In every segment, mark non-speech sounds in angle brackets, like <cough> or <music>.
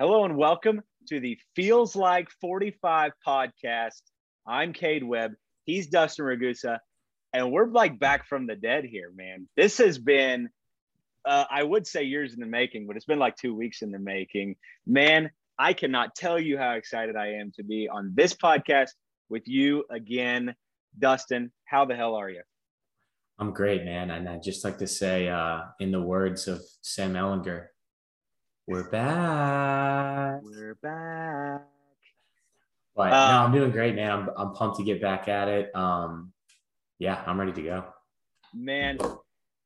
Hello and welcome to the Feels Like 45 podcast. I'm Cade Webb. He's Dustin Ragusa. And we're like back from the dead here, man. This has been, uh, I would say years in the making, but it's been like two weeks in the making. Man, I cannot tell you how excited I am to be on this podcast with you again. Dustin, how the hell are you? I'm great, man. And I'd just like to say, uh, in the words of Sam Ehlinger, we're back. We're back. But um, no, I'm doing great, man. I'm, I'm pumped to get back at it. Um, yeah, I'm ready to go. Man,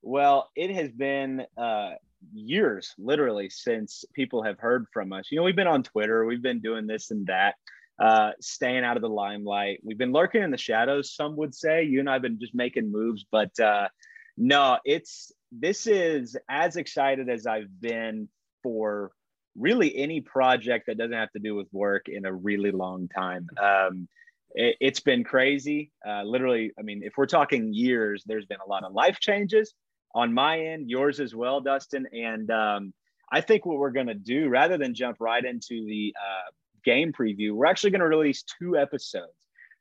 well, it has been uh, years, literally, since people have heard from us. You know, we've been on Twitter, we've been doing this and that, uh, staying out of the limelight. We've been lurking in the shadows, some would say. You and I have been just making moves, but uh, no, it's this is as excited as I've been for really any project that doesn't have to do with work in a really long time. Um, it, has been crazy. Uh, literally, I mean, if we're talking years, there's been a lot of life changes on my end, yours as well, Dustin. And um, I think what we're going to do, rather than jump right into the uh, game preview, we're actually going to release two episodes.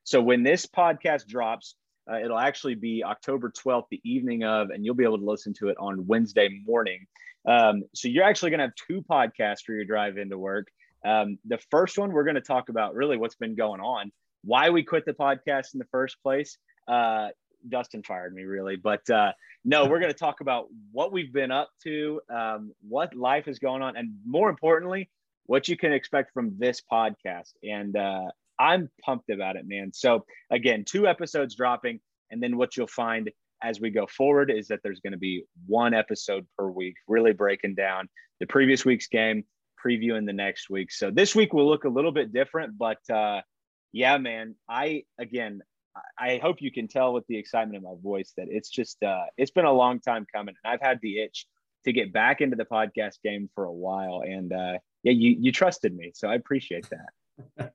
So when this podcast drops, uh, it'll actually be October 12th, the evening of, and you'll be able to listen to it on Wednesday morning. Um, so you're actually going to have two podcasts for your drive into work. Um, the first one, we're going to talk about really what's been going on, why we quit the podcast in the first place. Uh, Dustin fired me, really, but uh, no, we're going to talk about what we've been up to, um, what life is going on, and more importantly, what you can expect from this podcast. And uh, I'm pumped about it, man. So again, two episodes dropping, and then what you'll find as we go forward is that there's going to be one episode per week, really breaking down the previous week's game, previewing the next week. So this week will look a little bit different, but uh, yeah, man, I again, I hope you can tell with the excitement in my voice that it's just uh, it's been a long time coming, and I've had the itch to get back into the podcast game for a while, and uh, yeah, you you trusted me, so I appreciate that.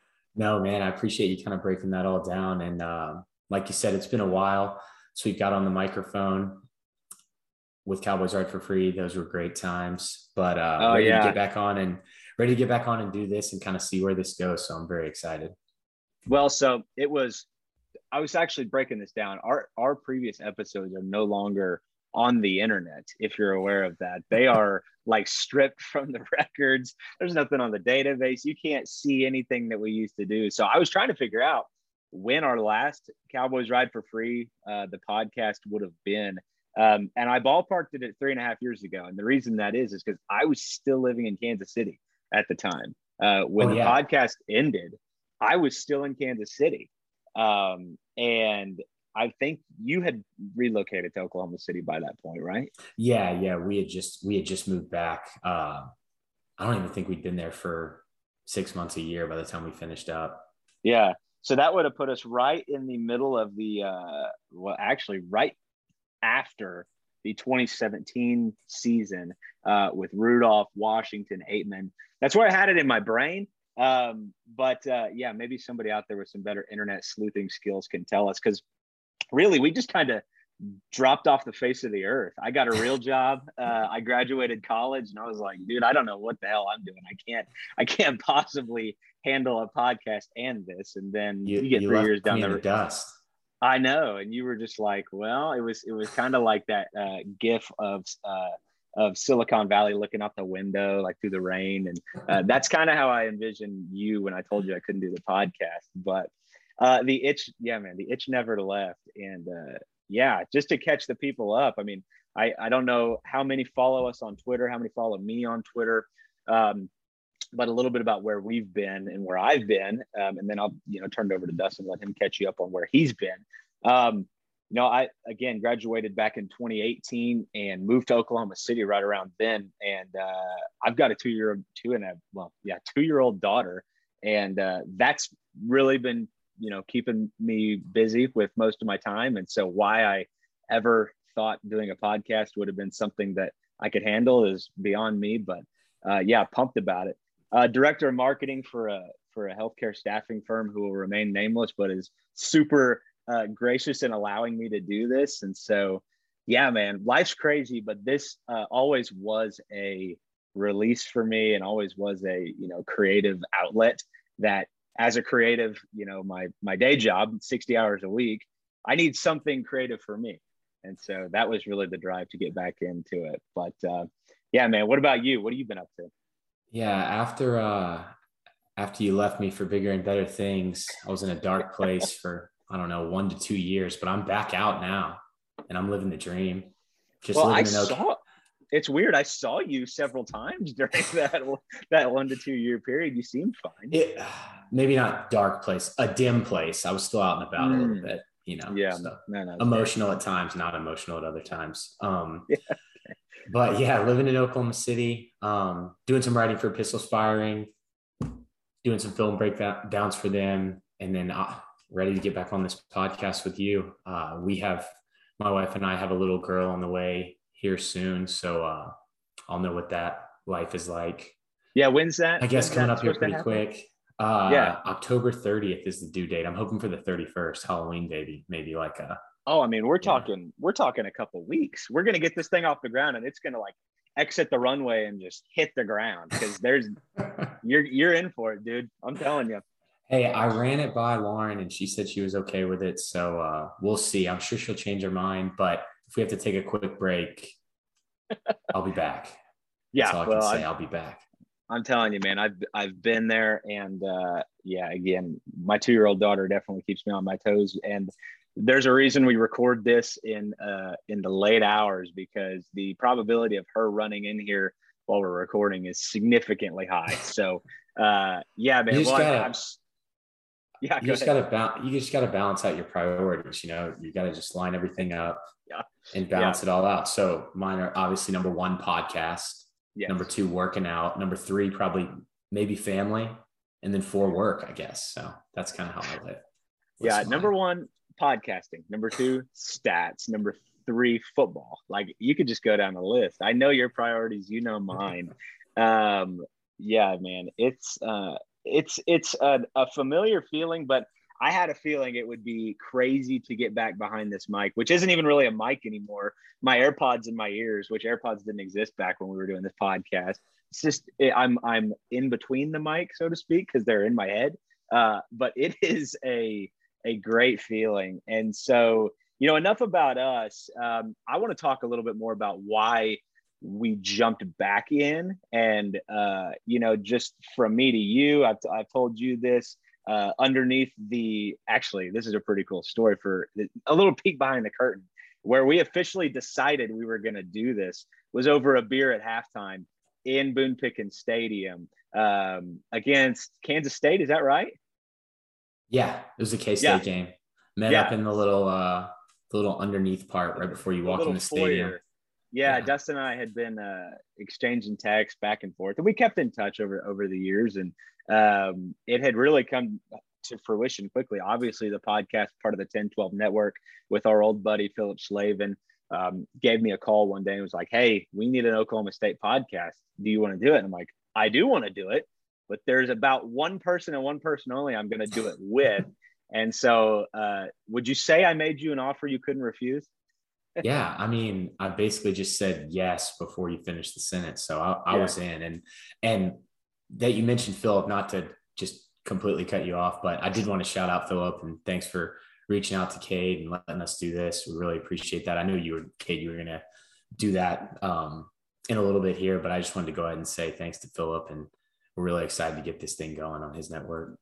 <laughs> no, man, I appreciate you kind of breaking that all down, and uh, like you said, it's been a while so we got on the microphone with Cowboys Ride for Free. Those were great times. But uh, oh, ready yeah. to get back on and ready to get back on and do this and kind of see where this goes. So I'm very excited. Well, so it was. I was actually breaking this down. Our our previous episodes are no longer on the internet. If you're aware of that, they <laughs> are like stripped from the records. There's nothing on the database. You can't see anything that we used to do. So I was trying to figure out when our last Cowboys Ride for Free, uh, the podcast would have been. Um, and I ballparked it at three and a half years ago. And the reason that is, is because I was still living in Kansas City at the time. Uh, when oh, yeah. the podcast ended, I was still in Kansas City. Um, and I think you had relocated to Oklahoma City by that point, right? Yeah, yeah. We had just we had just moved back. Uh, I don't even think we'd been there for six months a year by the time we finished up. Yeah. So that would have put us right in the middle of the, uh, well, actually, right after the 2017 season uh, with Rudolph, Washington, Ateman. That's where I had it in my brain. Um, but uh, yeah, maybe somebody out there with some better internet sleuthing skills can tell us because really we just kind of dropped off the face of the earth. I got a real job. Uh, I graduated college and I was like, dude, I don't know what the hell I'm doing. I can't, I can't <laughs> possibly handle a podcast and this. And then you, you get you three years down the dust. I know. And you were just like, well, it was, it was kind of like that uh, gif of, uh, of Silicon Valley looking out the window, like through the rain. And uh, that's kind of how I envisioned you when I told you I couldn't do the podcast. But uh, the itch, yeah, man, the itch never left. And uh, yeah, just to catch the people up. I mean, I, I don't know how many follow us on Twitter, how many follow me on Twitter. Um, but a little bit about where we've been and where I've been, um, and then I'll you know turn it over to Dustin, let him catch you up on where he's been. Um, you know, I again graduated back in 2018 and moved to Oklahoma City right around then, and uh, I've got a two year two and a well, yeah, two year old daughter, and uh, that's really been you know keeping me busy with most of my time, and so why I ever thought doing a podcast would have been something that I could handle is beyond me, but uh, yeah, pumped about it uh, director of marketing for a for a healthcare staffing firm who will remain nameless, but is super uh, gracious in allowing me to do this. And so, yeah, man, life's crazy, but this uh, always was a release for me and always was a you know creative outlet that as a creative you know my my day job 60 hours a week i need something creative for me and so that was really the drive to get back into it but uh, yeah man what about you what have you been up to yeah after uh after you left me for bigger and better things i was in a dark place for i don't know one to two years but i'm back out now and i'm living the dream just well, living I in saw, it's weird. I saw you several times <laughs> during that that one to two year period. You seemed fine. It, maybe not dark place, a dim place. I was still out and about mm. a little hmm. bit, you know. Yeah, so no, no, emotional at times, not emotional at other times. Um, <laughs> yeah. But yeah, living in Oklahoma City, um, doing some writing for Pistols Firing, doing some film breakdowns for them, and then uh, ready to get back on this podcast with you. Uh, we have my wife and I have a little girl on the way here soon. So uh, I'll know what that life is like. Yeah, when's that? I guess when's coming up here pretty quick. Uh, yeah, October 30th is the due date. I'm hoping for the 31st, Halloween, baby. Maybe like a. Oh, I mean, we're talking, yeah. we're talking a couple weeks. We're gonna get this thing off the ground, and it's gonna like exit the runway and just hit the ground because <laughs> there's, you're you're in for it, dude. I'm telling you. Hey, I ran it by Lauren, and she said she was okay with it. So uh, we'll see. I'm sure she'll change her mind, but if we have to take a quick break, <laughs> I'll be back. yeah, all I well, can say. i will be back. I'm telling you, man, I've I've been there, and uh, yeah, again, my two year old daughter definitely keeps me on my toes, and there's a reason we record this in uh, in the late hours because the probability of her running in here while we're recording is significantly high. So, uh, yeah, man. Well, gotta, I'm, yeah, you just got to ba- you just got to balance out your priorities. You know, you got to just line everything up yeah. and balance yeah. it all out. So mine are obviously number one podcast, yes. number two working out, number three probably maybe family, and then four work. I guess so. That's kind of how I live. Yeah, number one podcasting, number two stats, number three football. Like you could just go down the list. I know your priorities. You know mine. <laughs> Um, yeah, man, it's uh, it's it's a, a familiar feeling, but I had a feeling it would be crazy to get back behind this mic, which isn't even really a mic anymore. My AirPods in my ears, which AirPods didn't exist back when we were doing this podcast. It's just I'm I'm in between the mic, so to speak, because they're in my head. Uh, but it <laughs> is a a great feeling, and so you know enough about us. Um, I want to talk a little bit more about why we jumped back in and uh, you know just from me to you I've, I've told you this uh, underneath the actually this is a pretty cool story for a little peek behind the curtain where we officially decided we were going to do this was over a beer at halftime in boone pickens stadium um, against kansas state is that right yeah it was a k-state yeah. game met yeah. up in the little uh the little underneath part right before you walk in the stadium foyer yeah, yeah, Dustin and I had been uh, exchanging texts back and forth, and we kept in touch over over the years, and um, it had really come to fruition quickly. Obviously, the podcast part of the 1012 network with our old buddy Philip Slavin um, gave me a call one day and was like, "Hey, we need an Oklahoma State podcast. Do you want to do it?" And I'm like, "I do want to do it, but there's about one person and one person only I'm going to do it with." <laughs> and so, uh, would you say I made you an offer you couldn't refuse? Yeah, I mean, I basically just said yes before you finished the sentence, so I, I yeah. was in. And and that you mentioned Philip, not to just completely cut you off, but I did want to shout out Philip and thanks for reaching out to Cade and letting us do this. We really appreciate that. I knew you were Cade, you were gonna do that um, in a little bit here, but I just wanted to go ahead and say thanks to Philip, and we're really excited to get this thing going on his network.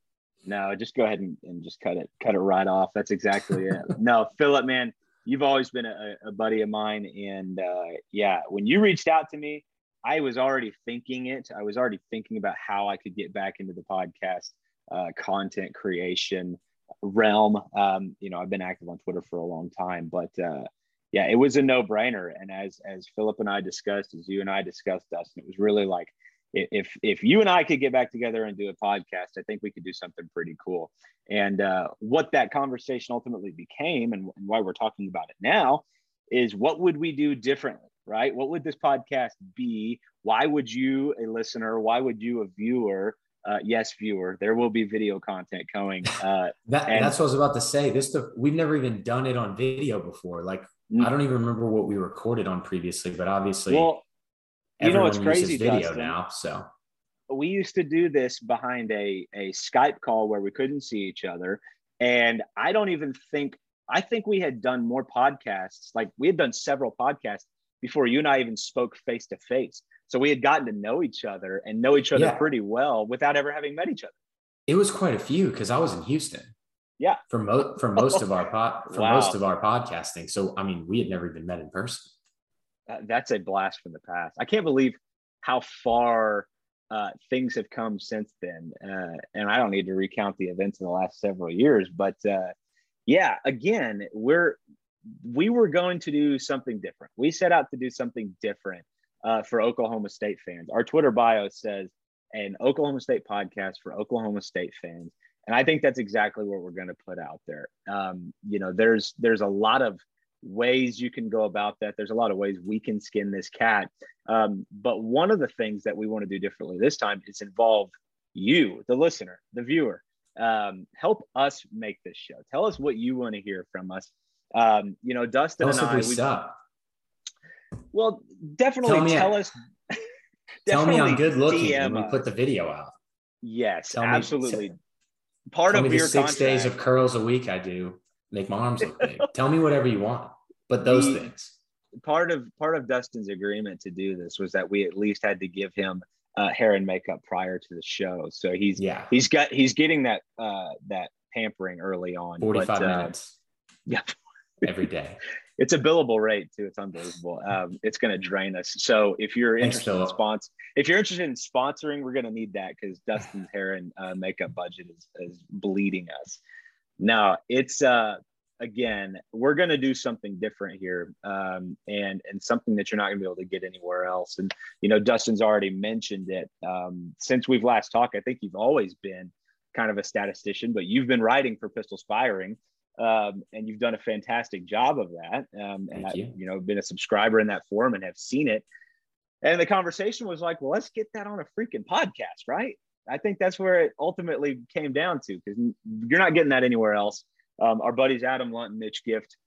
No, just go ahead and, and just cut it, cut it right off. That's exactly it. no, Philip, man you've always been a, a buddy of mine. And uh, yeah, when you reached out to me, I was already thinking it. I was already thinking about how I could get back into the podcast uh, content creation realm. Um, you know, I've been active on Twitter for a long time, but uh, yeah, it was a no brainer. And as as Philip and I discussed, as you and I discussed, Dustin, it was really like if if you and I could get back together and do a podcast, I think we could do something pretty cool. And uh, what that conversation ultimately became, and, and why we're talking about it now, is what would we do differently, right? What would this podcast be? Why would you, a listener, why would you, a viewer, uh, yes, viewer, there will be video content coming. <laughs> Uh, that, and, that's what I was about to say. This stuff we've never even done it on video before. Like. I don't even remember what we recorded on previously, but obviously. Well, You know what's crazy? video Dustin? now, so we used to do this behind a a Skype call where we couldn't see each other, and I don't even think I think we had done more podcasts. Like we had done several podcasts before you and I even spoke face to face. So we had gotten to know each other and know each other Yeah. pretty well without ever having met each other. it was quite a few because I was in Houston. Yeah. For most for most of our pod for <laughs> Wow. most of our podcasting. So I mean, we had never even met in person. That- That's a blast from the past. I can't believe how far uh, things have come since then. Uh, and I don't need to recount the events in the last several years, but uh, yeah, again, we're we were going to do something different. We set out to do something different uh, for Oklahoma State fans. Our Twitter bio says an Oklahoma State podcast for Oklahoma State fans, and I think that's exactly what we're going to put out there. Um, you know, there's there's a lot of ways you can go about that. There's a lot of ways we can skin this cat. Um, but one of the things that we want to do differently this time is involve you, the listener, the viewer. Um, help us make this show. Tell us what you want to hear from us. Um, you know, Dustin Tell and I, we suck. well, definitely Tell me- tell us. <laughs> Tell me I'm good looking DM when we put the video out. Yes, Tell me- absolutely. Part Tell of me your six days of curls a week I do make my arms look big. <laughs> Tell me whatever you want, but those The- things. part of part of Dustin's agreement to do this was that we at least had to give him uh, hair and makeup prior to the show. So he's Yeah, he's got he's getting that uh, that pampering early on. but, 45 uh, minutes yeah, every day. <laughs> it's a billable rate too. It's unbelievable. Um, it's going to drain us. So if you're interested in sponsor, if you're interested in sponsoring, we're going to need that because Dustin's hair and uh, makeup budget is, is bleeding us. Now it's uh, again, we're going to do something different here, um, and and something that you're not going to be able to get anywhere else. And you know, Dustin's already mentioned it. Um, since we've last talked, I think you've always been kind of a statistician, but you've been writing for Pistols Firing um, and you've done a fantastic job of that. Um, and Thank I, you. you know, been a subscriber in that forum and have seen it. And the conversation was like, well, let's get that on a freaking podcast, right? I think that's where it ultimately came down to because you're not getting that anywhere else. Um, our buddies Adam Lunt and Mitch Gift,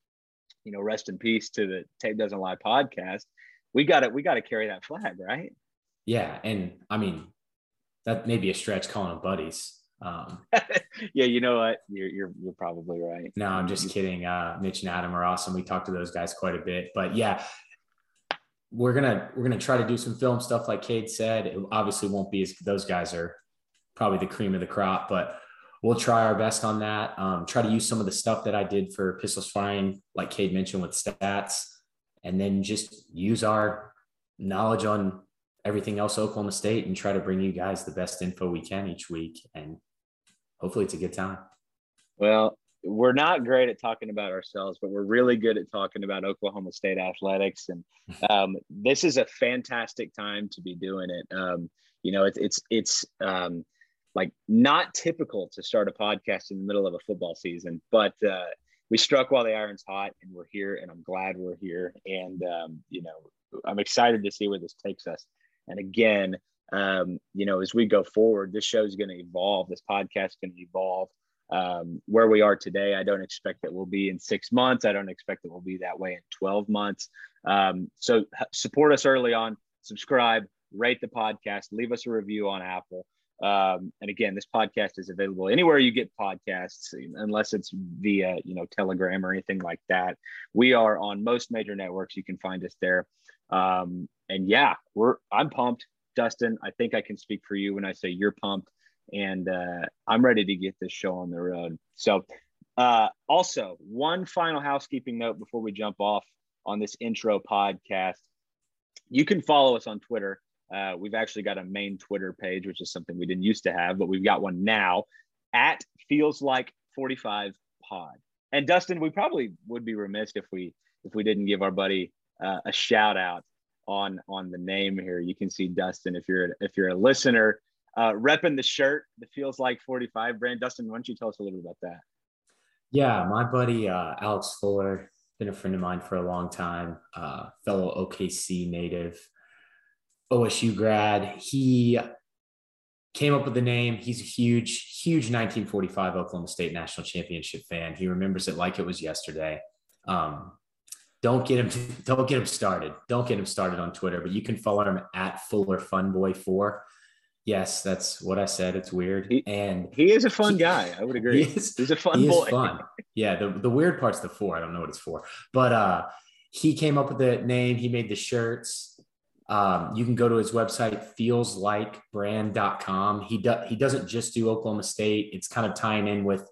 you know, rest in peace to the Tape Doesn't Lie podcast. We got to we got to carry that flag, right? Yeah, and I mean that may be a stretch calling them buddies. Um, <laughs> yeah, you know what? You're you're you're probably right. no, I'm just kidding. Uh, Mitch and Adam are awesome. We talked to those guys quite a bit, but yeah, we're gonna we're gonna try to do some film stuff like Cade said. It obviously won't be as those guys are probably the cream of the crop, but we'll try our best on that. Um, try to use some of the stuff that I did for Pistols Firing, like Cade mentioned with stats, and then just use our knowledge on everything else Oklahoma State and try to bring you guys the best info we can each week. And hopefully it's a good time. Well, we're not great at talking about ourselves, but we're really good at talking about Oklahoma State athletics. And <laughs> um, this is a fantastic time to be doing it. Um, you know, it's it's it's um, like not typical to start a podcast in the middle of a football season, but uh, we struck while the iron's hot, and we're here, and I'm glad we're here. And um, you know, I'm excited to see where this takes us. And again, um, you know, as we go forward, this show is going to evolve. This podcast is going to evolve um, where we are today. I don't expect that we'll be in six months. I don't expect that we'll be that way in 12 months. Um, so support us early on, subscribe, rate the podcast, leave us a review on Apple. Um, and again, this podcast is available anywhere you get podcasts, unless it's via, you know, Telegram or anything like that. We are on most major networks. You can find us there. Um, and yeah, we're, I'm pumped. Dustin, I think I can speak for you when I say you're pumped and uh, I'm ready to get this show on the road. So, uh, also, one final housekeeping note before we jump off on this intro podcast. You can follow us on Twitter. Uh, we've actually got a main Twitter page, which is something we didn't used to have, but we've got one now at feels like 45 pod. And Dustin, we probably would be remiss if we if we didn't give our buddy uh, a shout out on on the name here. You can see Dustin if you're if you're a listener uh, repping the shirt that feels like 45 brand. Dustin, why don't you tell us a little bit about that? Yeah, my buddy uh, Alex Fuller, been a friend of mine for a long time, uh, fellow OKC native, OSU grad. He came up with the name. He's a huge, huge 1945 Oklahoma State national championship fan. He remembers it like it was yesterday. Um, don't get him <laughs> don't get him started. Don't get him started on Twitter, but you can follow him at Fuller Funboy Four. Yes, that's what I said. It's weird, he, and he is a fun he, guy. I would agree. He is, He's a fun he boy. Is fun. Yeah, the the weird part's the four. I don't know what it's for, but uh, he came up with the name. He made the shirts. Um, you can go to his website, feelsLikeBrand.com. He does he doesn't just do Oklahoma State. It's kind of tying in with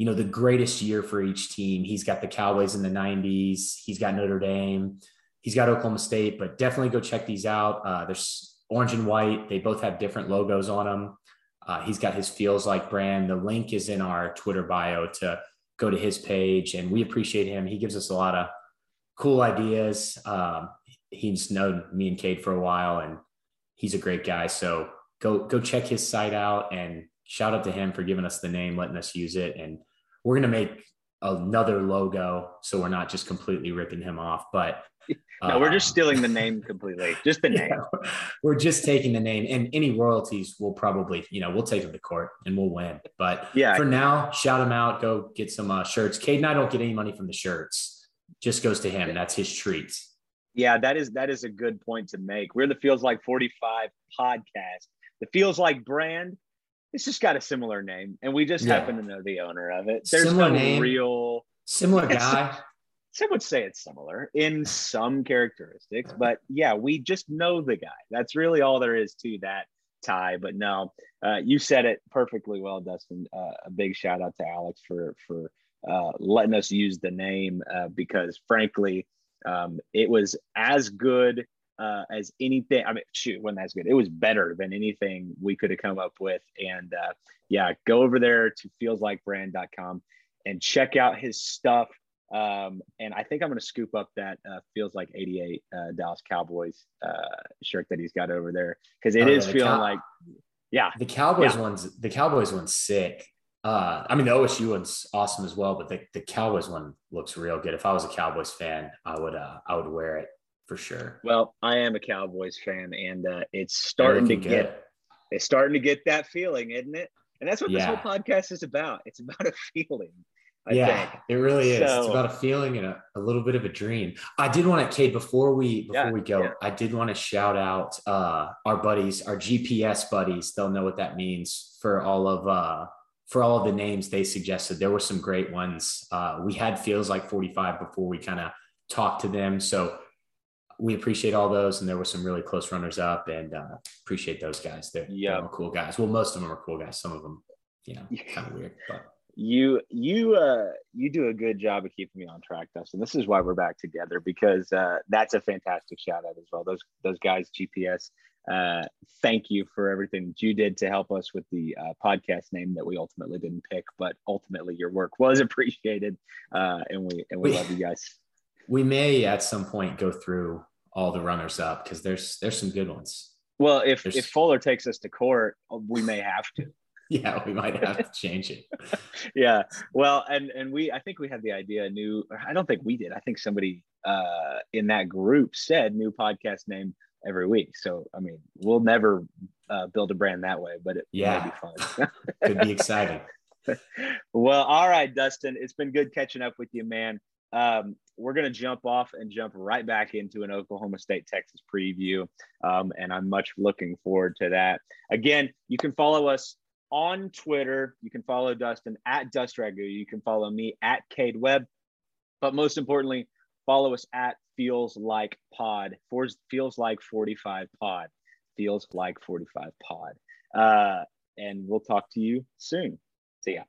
you know, the greatest year for each team. He's got the Cowboys in the 90s, he's got Notre Dame, he's got Oklahoma State, but definitely go check these out. Uh, there's orange and white, they both have different logos on them. Uh, he's got his Feels Like brand. The link is in our Twitter bio to go to his page, and we appreciate him. He gives us a lot of cool ideas. Um, he's known me and Cade for a while, and he's a great guy. So go go check his site out and shout out to him for giving us the name, letting us use it, and we're going to make another logo so we're not just completely ripping him off but <laughs> no we're just um, stealing the name completely just the <laughs> name. yeah, <laughs> we're just taking the name and any royalties we'll probably you know we'll take them to court and we'll win. But yeah. for now shout him out go get some uh, shirts. Cade and I don't get any money from the shirts just goes to him. That's his treat yeah that is that is a good point to make we're the feels like 45 podcast the feels like brand it's just got a similar name, and we just yeah. happen to know the owner of it. There's similar no name, real similar guy. <laughs> Some would say it's similar in some characteristics, but yeah, we just know the guy. That's really all there is to that tie. But no, uh, you said it perfectly well, Dustin. Uh, a big shout out to Alex for for uh, letting us use the name uh, because, frankly, um, it was as good uh, as anything. I mean, shoot, wasn't as good. It was better than anything we could have come up with. And uh, yeah, go over there to feelslikebrand.com and check out his stuff. Um, and I think I'm going to scoop up that uh, feels like 88 uh, Dallas Cowboys uh, shirt that he's got over there because it oh, is feeling Cow- like, yeah, the Cowboys yeah. one's the Cowboys one's sick. Uh, I mean, the OSU one's awesome as well, but the, the Cowboys one looks real good. If I was a Cowboys fan, I would uh, I would wear it for sure. Well, I am a Cowboys fan, and uh, it's starting to get good. it's starting to get that feeling, isn't it? And that's what yeah. this whole podcast is about. It's about a feeling. I yeah, think. it really is. So, it's about a feeling and a, a, little bit of a dream. I did want to, Cade, before we before yeah, we go, yeah. I did want to shout out uh, our buddies, our GPS buddies. They'll know what that means for all of uh, for all the names they suggested. There were some great ones. Uh, we had feels like 45 before we kind of talked to them. So we appreciate all those, and there were some really close runners up, and uh, appreciate those guys. They're, yeah, cool guys. Well, most of them are cool guys. Some of them, you know, <laughs> kind of weird, but you you uh you do a good job of keeping me on track dustin this is why we're back together because uh that's a fantastic shout out as well those those guys gps uh thank you for everything that you did to help us with the uh, podcast name that we ultimately didn't pick but ultimately your work was <laughs> appreciated uh and we and we, we love you guys <laughs> we may at some point go through all the runners up because there's there's some good ones. Well, if there's, if Fuller takes us to court, we may have to. <laughs> yeah, we might have to change it. yeah. Well, and and we I think we had the idea a new I don't think we did. I think somebody uh in that group said new podcast name every week. So I mean, we'll never uh, build a brand that way, but it yeah. be fun. <laughs> Could be exciting. <laughs> well, all right, Dustin. It's been good catching up with you, man. Um, we're going to jump off and jump right back into an Oklahoma State Texas preview. Um, and I'm much looking forward to that. Again, you can follow us on Twitter. You can follow Dustin at Dust Ragu. You can follow me at Cade Webb. But most importantly, follow us at Feels Like Pod. Feels Like 45 Pod. Feels Like 45 Pod. Uh, and we'll talk to you soon. See ya.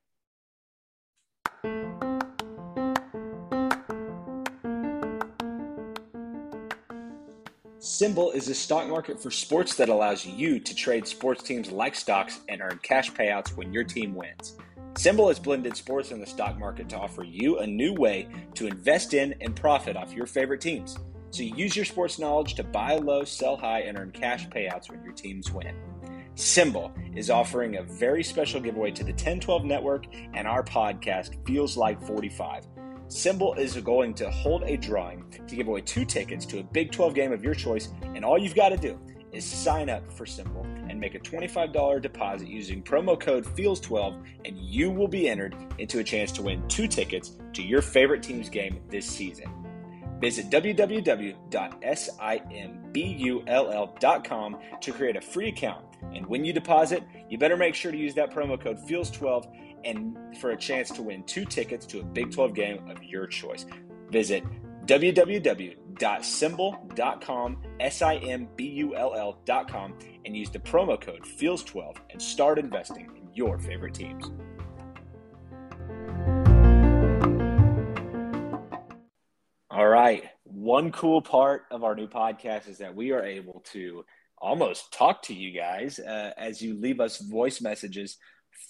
SimBull is a stock market for sports that allows you to trade sports teams like stocks and earn cash payouts when your team wins. SimBull has blended sports and the stock market to offer you a new way to invest in and profit off your favorite teams. So you use your sports knowledge to buy low, sell high, and earn cash payouts when your teams win. SimBull is offering a very special giveaway to the 1012 network and our podcast Feels Like 45. SimBull is going to hold a drawing to give away two tickets to a Big 12 game of your choice, and all you've got to do is sign up for SimBull and make a $25 deposit using promo code FEELS12, and you will be entered into a chance to win two tickets to your favorite team's game this season. Visit www.simbull.com to create a free account. And when you deposit, you better make sure to use that promo code FEELS12 and for a chance to win two tickets to a Big 12 game of your choice. Visit www.simbull.com, S I M B U L L.com, and use the promo code FEELS12 and start investing in your favorite teams. All right. One cool part of our new podcast is that we are able to almost talk to you guys uh, as you leave us voice messages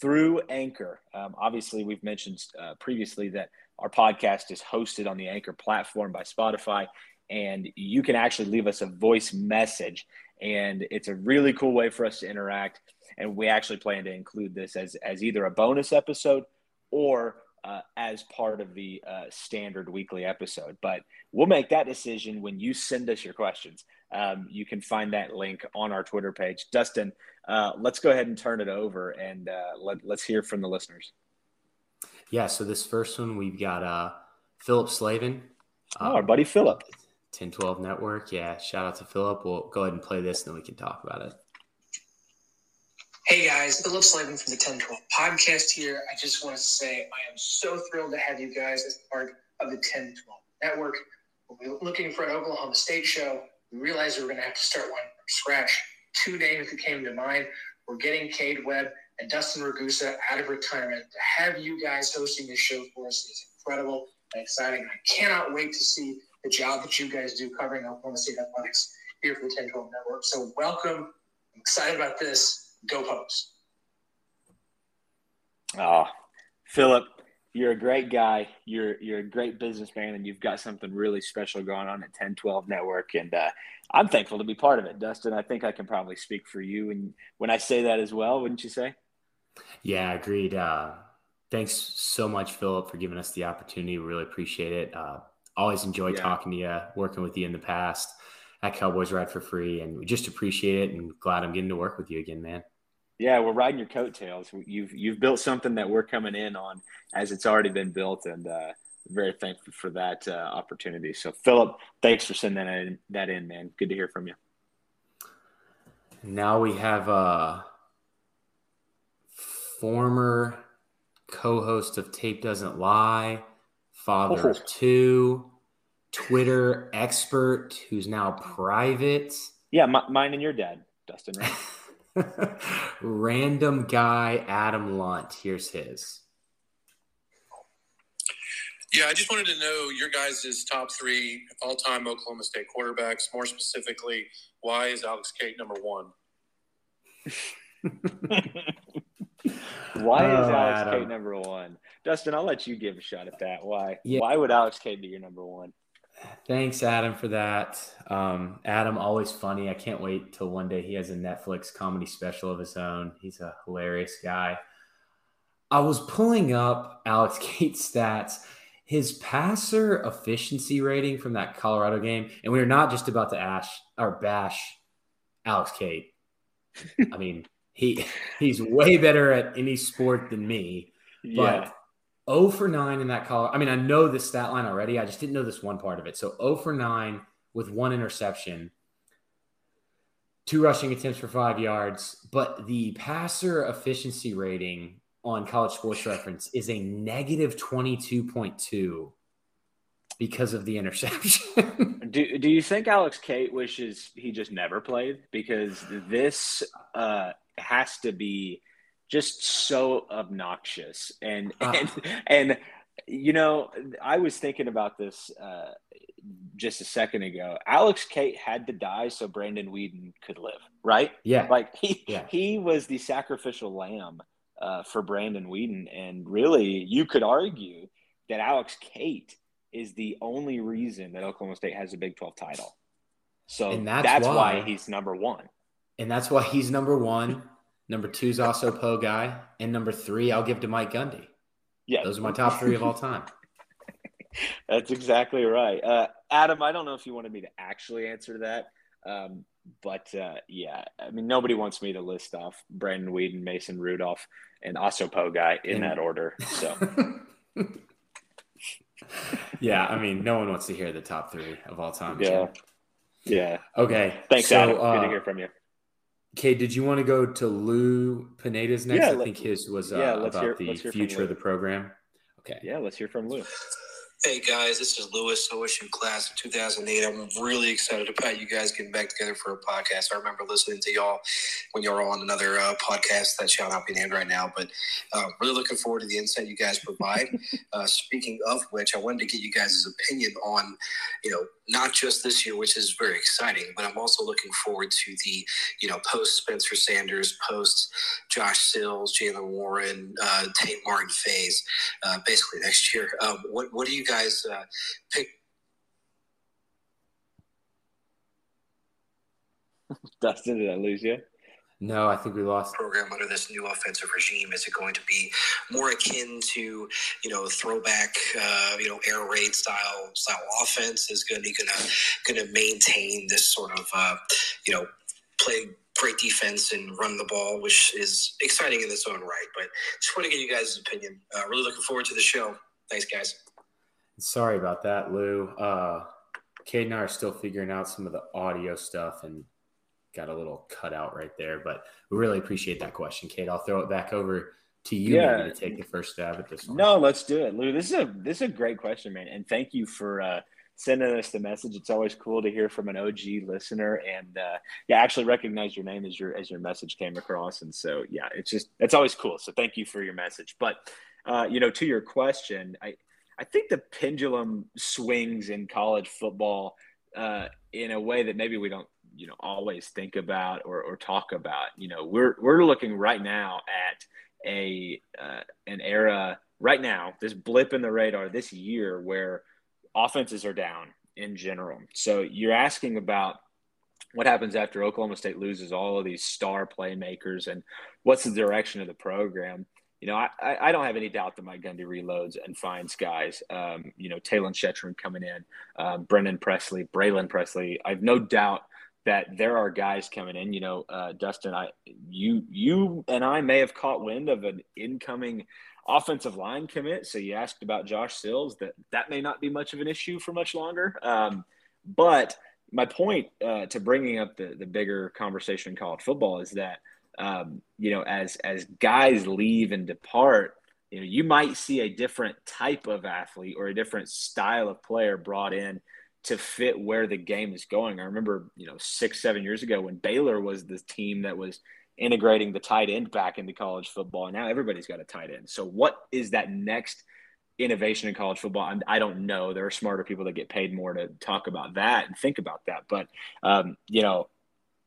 through Anchor. Um, obviously, we've mentioned uh, previously that our podcast is hosted on the Anchor platform by Spotify, and you can actually leave us a voice message. And it's a really cool way for us to interact. And we actually plan to include this as, as either a bonus episode or uh, as part of the uh, standard weekly episode. But we'll make that decision when you send us your questions. Um, you can find that link on our Twitter page. Dustin, uh, let's go ahead and turn it over and uh, let, let's hear from the listeners. Yeah, so this first one we've got uh, Philip Slavin. Um, oh, our buddy Philip. 1012 Network. Yeah, shout out to Philip. We'll go ahead and play this and then we can talk about it. Hey guys, Philip Slavin from the 1012 podcast here. I just want to say I am so thrilled to have you guys as part of the 1012 network. We're looking for an Oklahoma State show. We realized we were going to have to start one from scratch. Two names that came to mind were getting Cade Webb and Dustin Ragusa out of retirement. To have you guys hosting this show for us is incredible and exciting. I cannot wait to see the job that you guys do covering Oklahoma State athletics here for the 1012 network. So welcome. I'm excited about this Go Pokes. Oh, Philip, you're a great guy. You're you're a great businessman, and you've got something really special going on at 1012 Network. And uh, I'm thankful to be part of it, Dustin. I think I can probably speak for you, and when I say that as well, wouldn't you say? Yeah, agreed. Uh, thanks so much, Philip, for giving us the opportunity. We really appreciate it. Uh, always enjoy yeah. talking to you, working with you in the past at Cowboys Ride for Free, and we just appreciate it. And glad I'm getting to work with you again, man. Yeah, we're riding your coattails. You've you've built something that we're coming in on as it's already been built, and uh, very thankful for that uh, opportunity. So, Philip, thanks for sending that in, that in, man. Good to hear from you. Now we have uh, former co-host of Tape Doesn't Lie, father oh. of two, Twitter expert who's now private. Yeah, mine and your dad, Dustin. Right? <laughs> Random guy Adam Lunt. Here's his. Yeah, I just wanted to know your guys' top three all time Oklahoma State quarterbacks. More specifically, why is Alex Cate number one? <laughs> <laughs> why is oh, Alex Adam. Cate number one? Dustin, I'll let you give a shot at that. Why? Yeah. Why would Alex Cate be your number one? Thanks, Adam, for that. Um, Adam, always funny. I can't wait till one day he has a Netflix comedy special of his own. He's a hilarious guy. I was pulling up Alex <laughs> Cate's stats, his passer efficiency rating from that Colorado game, and we are not just about to ash or bash Alex Cate. I mean, he he's way better at any sport than me, but. Yeah 0 for 9 in that column. I mean, I know the stat line already. I just didn't know this one part of it. So 0 for 9 with one interception, two rushing attempts for five yards. But the passer efficiency rating on college sports reference is a negative 22.2 because of the interception. <laughs> do, do you think Alex Cate wishes he just never played? Because this uh, has to be just so obnoxious. And and and you know i was thinking about this uh, just a second ago. Alex Cate had to die so brandon weeden could live right? Yeah. Like he yeah. he was the sacrificial lamb uh, for brandon weeden and really you could argue that alex cate is the only reason that oklahoma state has a big 12 title. So that's, that's why, why he's number one and that's why he's number one Number two is also Poe guy, and number three I'll give to Mike Gundy. Yeah, those are my top three of all time. <laughs> <laughs> That's exactly right, uh, Adam. I don't know if you wanted me to actually answer that, um, but uh, yeah, I mean nobody wants me to list off Brandon Weeden, Mason Rudolph, and also Poe guy in and, that order. So. <laughs> yeah, I mean, no one wants to hear the top three of all time. Yeah. Jim. Yeah. Okay. Thanks, so, Adam. Good uh, to hear from you. Cade, did you want to go to Lou Pineda's next? Yeah, I think his was uh, yeah, about hear- the let's hear from future of the program. Okay. Yeah, let's hear from Lou. Hey guys, this is Lewis, OSU class of 2008. I'm really excited about you guys getting back together for a podcast. I remember listening to y'all when y'all were on another uh, podcast that shall not be named right now, but uh, really looking forward to the insight you guys provide. <laughs> uh, speaking of which, I wanted to get you guys' opinion on, you know, not just this year, which is very exciting, but I'm also looking forward to the, you know, post Spencer Sanders, post Josh Sills, Jaylen Warren, uh, Tate Martin phase uh, basically next year. Um, what what do you guys uh, pick? <laughs> Dustin, did I lose you? No, I think we lost. Program under this new offensive regime is it going to be more akin to you know throwback uh, you know air raid style style offense? Is going to be gonna gonna maintain this sort of uh, you know play great defense and run the ball, which is exciting in its own right. But just want to get you guys' opinion. Uh, really looking forward to the show. Thanks, guys. Sorry about that, Lou. Uh, Cade and I are still figuring out some of the audio stuff and got a little cut out right there, but we really appreciate that question, Cade. I'll throw it back over to you Yeah. to take the first stab at this one. No, let's do it, Lou. This is a this is a great question, man, and thank you for uh, sending us the message. It's always cool to hear from an OG listener, and uh, yeah, I actually recognize your name as your as your message came across, and so yeah, it's just it's always cool. So thank you for your message. But uh, you know, to your question, I I think the pendulum swings in college football uh, in a way that maybe we don't you know always think about or, or talk about. You know, we're we're looking right now at a uh, an era right now, this blip in the radar this year where offenses are down in general. So you're asking about what happens after Oklahoma State loses all of these star playmakers and what's the direction of the program. You know, I, I don't have any doubt that Mike Gundy reloads and finds guys. Um, you know, Talyn Shettron coming in, um, Brennan Presley, Braylon Presley. I have no doubt that there are guys coming in. You know, uh, Dustin, I you you and I may have caught wind of an incoming offensive line commit. So you asked about Josh Sills. That that may not be much of an issue for much longer. Um, but my point uh, to bringing up the the bigger conversation in college football is that um, you know as as guys leave and depart. You know, you might see a different type of athlete or a different style of player brought in to fit where the game is going. I remember, you know, six, seven years ago when Baylor was the team that was integrating the tight end back into college football. And now everybody's got a tight end. So what is that next innovation in college football? I'm, I don't know. There are smarter people that get paid more to talk about that and think about that. But, um, you know,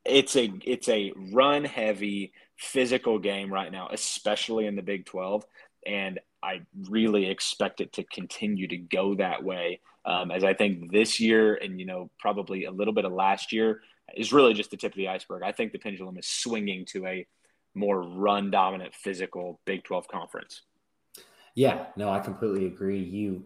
it's a it's a run heavy physical game right now, especially in the Big 12. And I really expect it to continue to go that way. Um, as I think this year and, you know, probably a little bit of last year is really just the tip of the iceberg. I think the pendulum is swinging to a more run dominant physical Big 12 conference. Yeah, no, I completely agree. You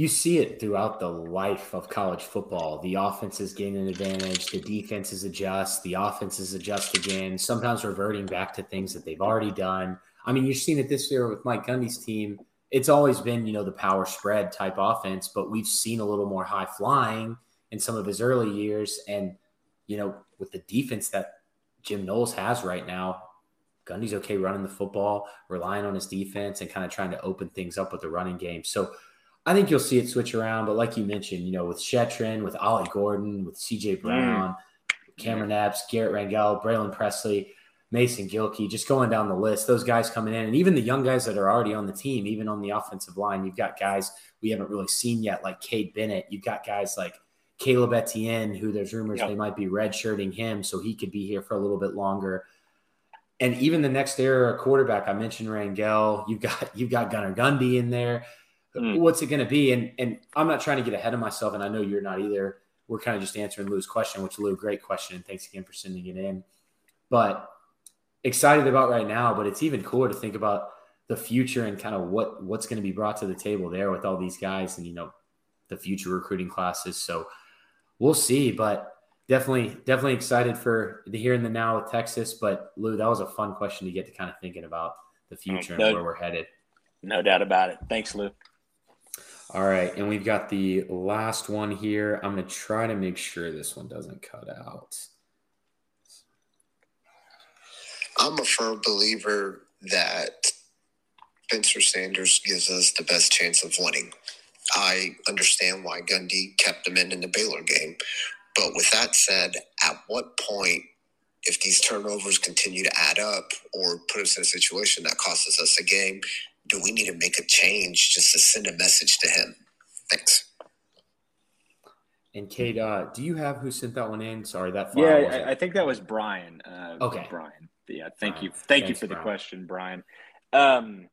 you see it throughout the life of college football. The offenses gain an advantage, the defenses adjust, the offenses adjust again, sometimes reverting back to things that they've already done. I mean, you've seen it this year with Mike Gundy's team. It's always been, you know, the power spread type offense, but we've seen a little more high flying in some of his early years. And, you know, with the defense that Jim Knowles has right now, Gundy's okay running the football, relying on his defense, and kind of trying to open things up with the running game. So I think you'll see it switch around. But like you mentioned, you know, with Shettron, with Ollie Gordon, with CJ mm. Brown, Cameron Epps, Garrett Rangel, Braylon Presley, Mason Gilkey, just going down the list, those guys coming in, and even the young guys that are already on the team, even on the offensive line, you've got guys we haven't really seen yet, like Cade Bennett. You've got guys like Caleb Etienne, who there's rumors Yep. they might be redshirting him, so he could be here for a little bit longer. And even the next era quarterback, I mentioned Rangel. You've got you've got Gunnar Gundy in there. Mm. What's it going to be? And and I'm not trying to get ahead of myself, and I know you're not either. We're kind of just answering Lou's question, which Lou, great question, and thanks again for sending it in. But excited about right now, but it's even cooler to think about the future and kind of what what's going to be brought to the table there with all these guys and you know the future recruiting classes. So we'll see, but definitely definitely excited for the here and the now with Texas. But Lou, that was a fun question to get to kind of thinking about the future no- and where we're headed. No doubt about it. Thanks, Lou. All right, and we've got the last one here. I'm going to try to make sure this one doesn't cut out. I'm a firm believer that Spencer Sanders gives us the best chance of winning. I understand why Gundy kept him in in the Baylor game. But with that said, at what point, if these turnovers continue to add up or put us in a situation that costs us a game, do we need to make a change just to send a message to him? Thanks. And Cade, uh, do you have who sent that one in? Sorry, that yeah, I, I, think that was Brian. Uh, okay, Brian. Yeah, thank Brian. you, thank Thanks, you for the Brian. question, Brian. Um,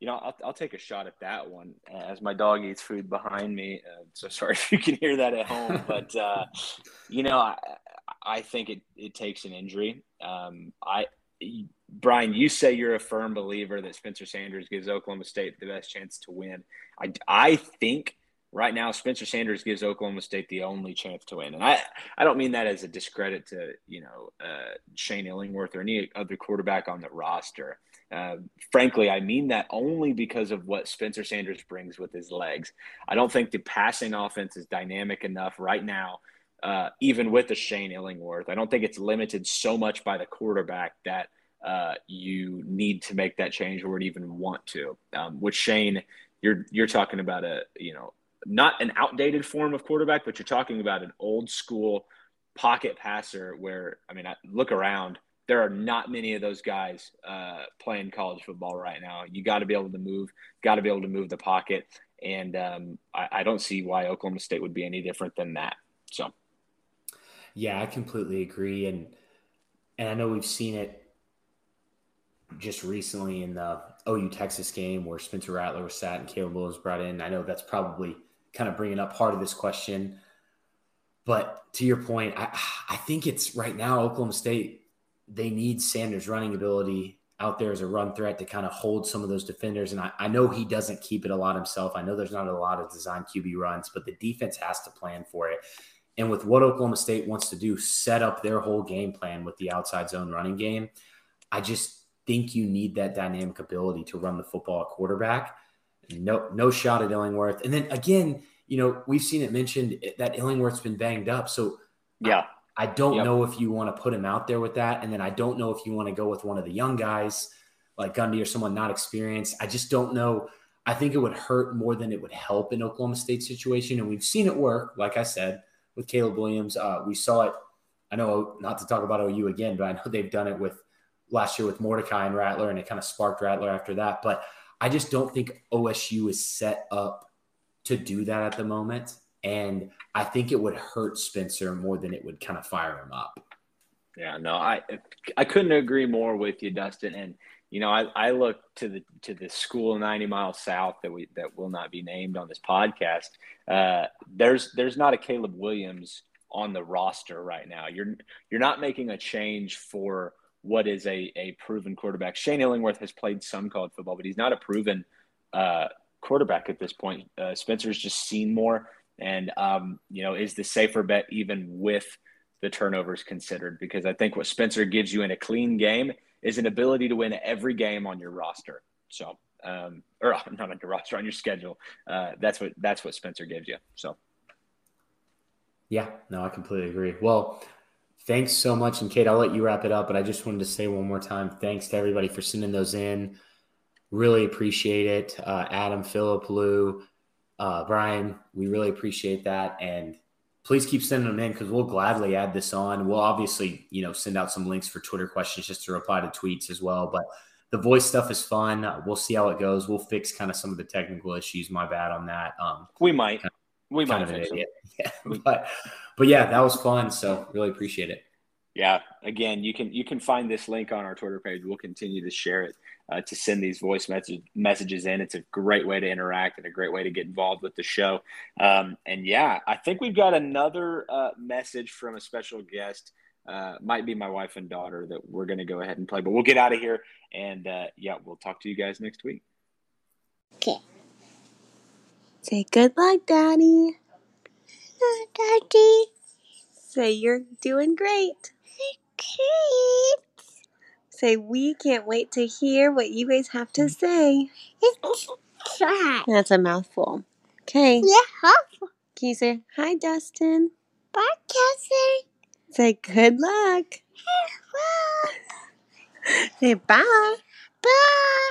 you know, I'll, I'll take a shot at that one as my dog eats food behind me. Uh, so sorry <laughs> if you can hear that at home, <laughs> but uh, you know, I, I think it, it takes an injury. Um, I Brian, you say you're a firm believer that Spencer Sanders gives Oklahoma State the best chance to win. I, I think right now Spencer Sanders gives Oklahoma State the only chance to win, and I I don't mean that as a discredit to you know uh, Shane Illingworth or any other quarterback on the roster. Uh, frankly, I mean that only because of what Spencer Sanders brings with his legs. I don't think the passing offense is dynamic enough right now, uh, even with the Shane Illingworth. I don't think it's limited so much by the quarterback that uh, you need to make that change or even want to. Um, with Shane, you're you're talking about a you know not an outdated form of quarterback, but you're talking about an old school pocket passer where I mean, I look around there are not many of those guys uh, playing college football right now. You got to be able to move, got to be able to move the pocket, and um, I, I, don't see why Oklahoma State would be any different than that. So, yeah, I completely agree, and and I know we've seen it just recently in the OU Texas game where Spencer Rattler was sat and Caleb Williams brought in. I know that's probably kind of bringing up part of this question. But to your point, I, I think it's right now Oklahoma State they need Sanders' running ability out there as a run threat to kind of hold some of those defenders. And I, I, know he doesn't keep it a lot himself. I know there's not a lot of design QB runs, but the defense has to plan for it. And with what Oklahoma State wants to do, set up their whole game plan with the outside zone running game. I just think you need that dynamic ability to run the football at quarterback. No, no shot at Illingworth. And then again, you know, we've seen it mentioned that Illingworth's been banged up. So yeah, I don't yep. know if you want to put him out there with that. And then I don't know if you want to go with one of the young guys like Gundy or someone not experienced. I just don't know. I think it would hurt more than it would help in Oklahoma State situation. And we've seen it work, like I said, with Caleb Williams. Uh, we saw it. I know not to talk about OU again, but I know they've done it with last year with Mordecai and Rattler, and it kind of sparked Rattler after that. But I just don't think OSU is set up to do that at the moment. And I think it would hurt Spencer more than it would kind of fire him up. Yeah, no, I I couldn't agree more with you, Dustin. And you know, I, I look to the to the school 90 miles south that we that will not be named on this podcast. Uh, there's there's not a Caleb Williams on the roster right now. You're you're not making a change for what is a, a proven quarterback. Shane Illingworth has played some college football, but he's not a proven uh, quarterback at this point. Uh, Spencer's just seen more and um, you know is the safer bet even with the turnovers considered because I think what Spencer gives you in a clean game is an ability to win every game on your roster. So um, or <laughs> not on your roster on your schedule. Uh, that's what that's what Spencer gives you. So yeah, no, I completely agree. Well, thanks so much. And Cade, I'll let you wrap it up, but I just wanted to say one more time, thanks to everybody for sending those in. Really appreciate it. Uh, Adam, Philip, Lou, uh, Brian, we really appreciate that. And please keep sending them in because we'll gladly add this on. We'll obviously, you know, send out some links for Twitter questions just to reply to tweets as well. But the voice stuff is fun. We'll see how it goes. We'll fix kind of some of the technical issues. My bad on that. Um, we might. Kind of, <laughs> we might. Kind of. Yeah. but, but yeah, that was fun. So really appreciate it. Yeah. Again, you can you can find this link on our Twitter page. We'll continue to share it uh, to send these voice message, messages in. It's a great way to interact and a great way to get involved with the show. Um, and yeah, I think we've got another uh, message from a special guest. Uh, might be my wife and daughter that we're going to go ahead and play, but we'll get out of here. And uh, yeah, we'll talk to you guys next week. Okay. Say good luck, Daddy. Daddy. Say you're doing great. Cade. Say, we can't wait to hear what you guys have to say. It's. That's a mouthful. Okay. Yeah. Can you say, hi, Dustin? Bye, Cassie. Say, good luck. <laughs> Say, bye. Bye.